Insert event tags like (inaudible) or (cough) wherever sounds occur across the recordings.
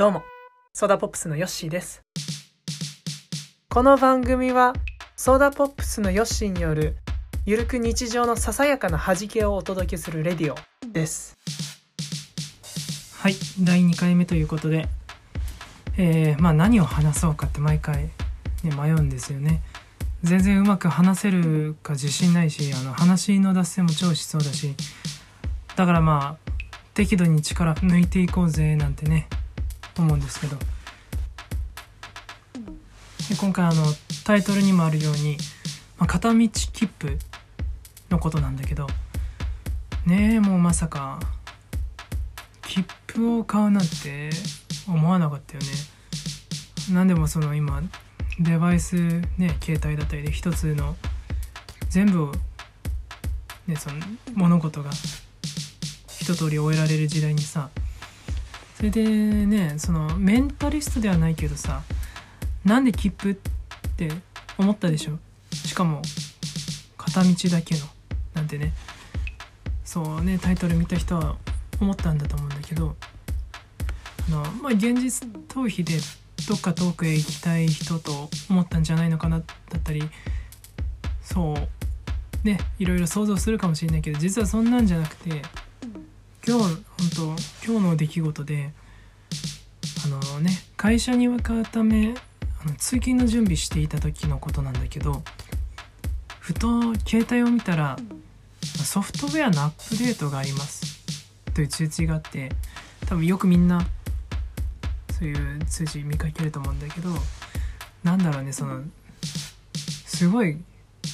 どうも、ソーダポップスのヨッシーです。この番組は、ソーダポップスのヨッシーによる、ゆるく日常のささやかな弾けをお届けするレディオです。はい、第2回目ということで、えー、まあ何を話そうかって毎回、ね、迷うんですよね。全然うまく話せるか自信ないし、あの話の脱線も超しそうだし、だからまあ、適度に力抜いていこうぜなんてね思うんですけど。で今回あのタイトルにもあるように、まあ、片道切符のことなんだけど。ねえもうまさか切符を買うなんて思わなかったよね。何でもその今デバイスね携帯だったりで一つの全部をねその物事が一通り終えられる時代にさそれでねそのメンタリストではないけどさなんで切符って思ったでしょ？しかも片道だけのなんてね。そうねタイトル見た人は思ったんだと思うんだけどあのまあ現実逃避でどっか遠くへ行きたい人と思ったんじゃないのかなだったりそうねいろいろ想像するかもしれないけど実はそんなんじゃなくて今日本当今日の出来事であのね会社に向かうためあの通勤の準備していた時のことなんだけどふと携帯を見たらソフトウェアのアップデートがあります。という通知があって多分よくみんなそういう通知見かけると思うんだけどなんだろうねそのすごい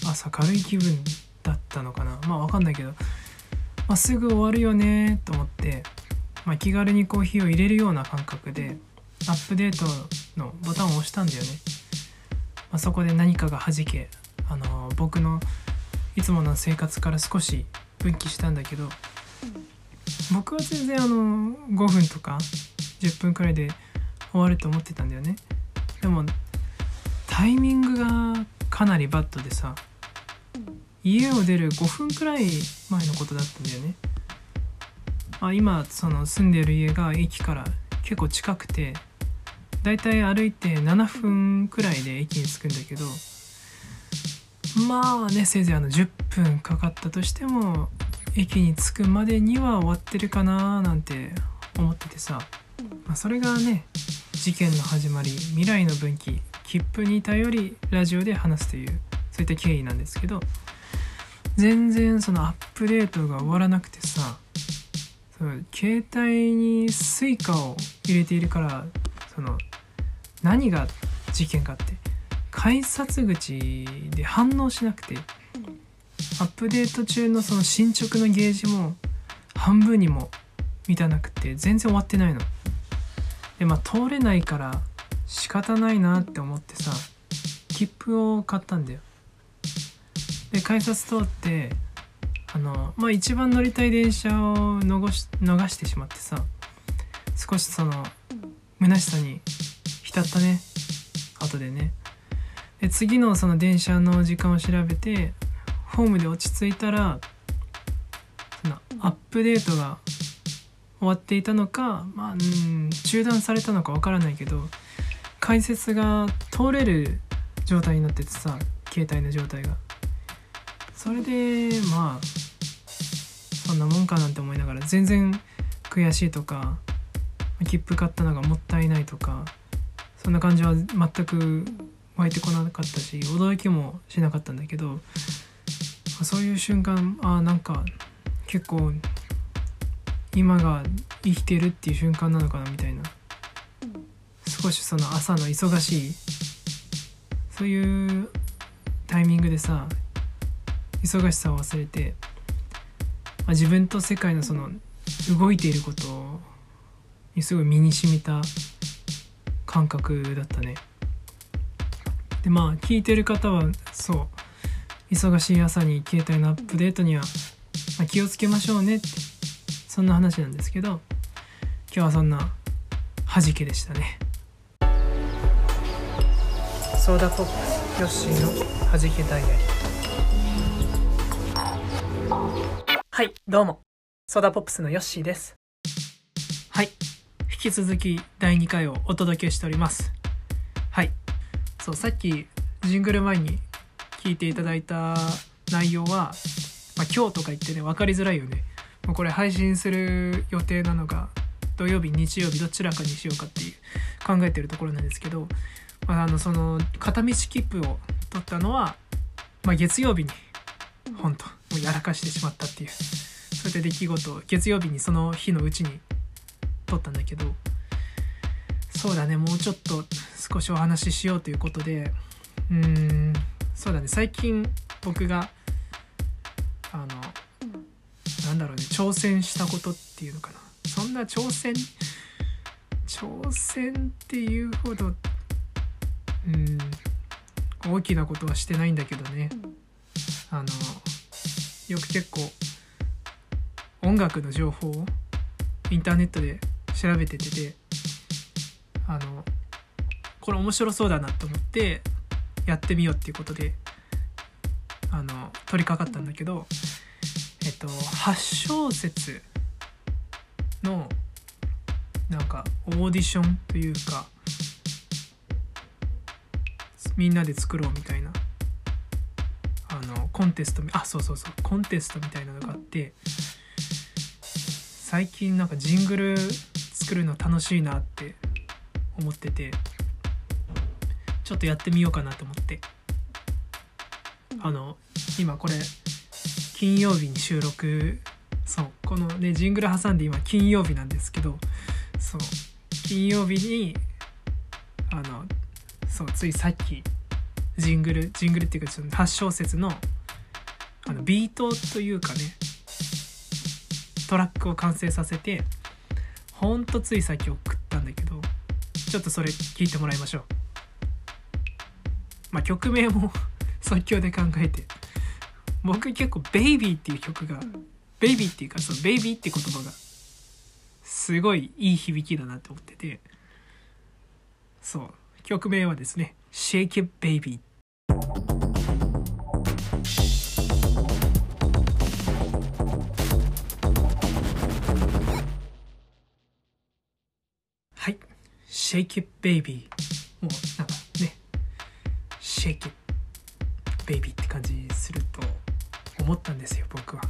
朝軽い気分だったのかな。まあわかんないけどまあ、すぐ終わるよねと思って、まあ、気軽にコーヒーを入れるような感覚でアップデートのボタンを押したんだよね、まあ、そこで何かが弾けあの僕のいつもの生活から少し分岐したんだけど僕は全然あの5分とか10分くらいで終わると思ってたんだよね。でもタイミングがかなりバッドでさ家を出る5分くらい前のことだったんだよね。あ今その住んでる家が駅から結構近くてだいたい歩いて7分くらいで駅に着くんだけどまあねせいぜいあの10分かかったとしても駅に着くまでには終わってるかななんて思っててさ、まあ、それがね事件の始まり未来の分岐切符に頼りラジオで話すというそういった経緯なんですけど。全然そのアップデートが終わらなくてさ携帯に Suica を入れているからその何が事件かって改札口で反応しなくてアップデート中のその進捗のゲージも半分にも満たなくて全然終わってないの。でまあ通れないから仕方ないなって思ってさ切符を買ったんだよ。で改札通ってあのまあ一番乗りたい電車を逃し逃してしまってさ少しその虚しさに浸ったね後でね。で次のその電車の時間を調べてホームで落ち着いたらそのアップデートが終わっていたのかまあうん中断されたのかわからないけど解説が通れる状態になっててさ携帯の状態が。それでまあそんなもんかなんて思いながら全然悔しいとか切符買ったのがもったいないとかそんな感じは全く湧いてこなかったし驚きもしなかったんだけどそういう瞬間あなんか結構今が生きてるっていう瞬間なのかなみたいな。少しその朝の忙しいそういうタイミングでさ忙しさを忘れて、まあ、自分と世界のその動いていることにすごい身に染みた感覚だったね。でまあ聞いてる方はそう忙しい朝に携帯のアップデートには、まあ、気をつけましょうねってそんな話なんですけど今日はそんな弾けでしたね。ソーダポップヨッシーの弾けダイアリーはいどうも。ソーダポップスのヨッシーです。はい引き続き第2回をお届けしております。はいそうさっきジングル前に聞いていただいた内容は、まあ、今日とか言ってね分かりづらいよね。もうこれ配信する予定なのが土曜日日曜日どちらかにしようかっていう考えてるところなんですけど、まあ、あのその片道切符を取ったのは、まあ、月曜日に本当もうやらかしてしまったっていう。そういった出来事を月曜日にその日のうちに撮ったんだけどそうだねもうちょっと少しお話ししようということでうーんそうだね最近僕があのなんだろうね挑戦したことっていうのかな。そんな挑戦挑戦っていうほどうん大きなことはしてないんだけどねあのよく結構音楽の情報をインターネットで調べててであのこれ面白そうだなと思ってやってみようっていうことであの取り掛かったんだけどえっと8小節のなんかオーディションというかみんなで作ろうみたいなコンテストあそうそうそう。コンテストみたいなのがあって最近なんかジングル作るの楽しいなって思っててちょっとやってみようかなと思って。あの今これ金曜日に収録そうこのねジングル挟んで今金曜日なんですけどそう金曜日にあのそうついさっきジングルジングルっていうかちょっと8小節のあのビートというかねトラックを完成させてほんとついさっき送ったんだけどちょっとそれ聞いてもらいましょう。まあ曲名も (laughs) 即興で考えて。僕結構「ベイビー」っていう曲が「ベイビー」っていうかその「ベイビー」って言葉がすごいいい響きだなって思ってて。そう。曲名はですね「Shake It Baby」Shake It Baby. もうなんかね。Shake It Baby って感じすると思ったんですよ僕は。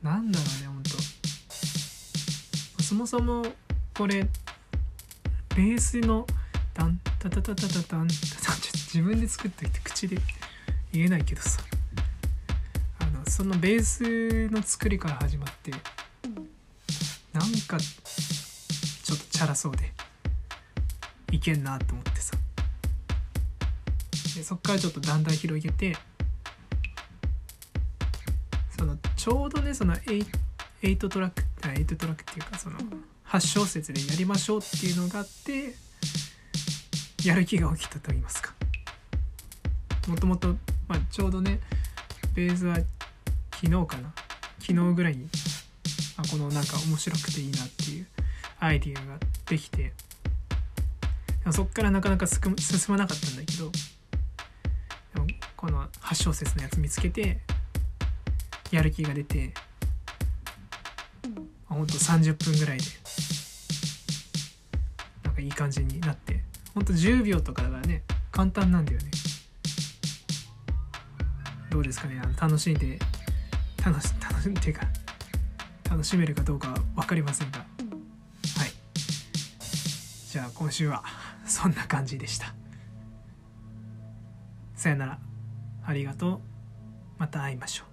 なんだろうねほんと。そもそもこれベースのタンタタタタタタンタタンちょっと自分で作っといて口で言えないけどさ。あのそのベースの作りから始まってなんかチャラそうで。いけんなと思ってさ。でそっからちょっとだんだん広げてそのちょうどねその 8, 8トラックあ8トラックっていうかその8小節でやりましょうっていうのがあってやる気が起きたと言いますか。もともと、まあ、ちょうどねベースは昨日かな。昨日ぐらいにあこのなんか面白くていいなっていうアイディアができてそっからなかなか進まなかったんだけどこの8小節のやつ見つけてやる気が出てほんと30分ぐらいでなんかいい感じになってほんと10秒とかだからね簡単なんだよね。どうですかねあの楽しんで楽し楽しんってか楽しめるかどうかは分かりませんが。じゃあ今週はそんな感じでした。さよなら。ありがとう。また会いましょう。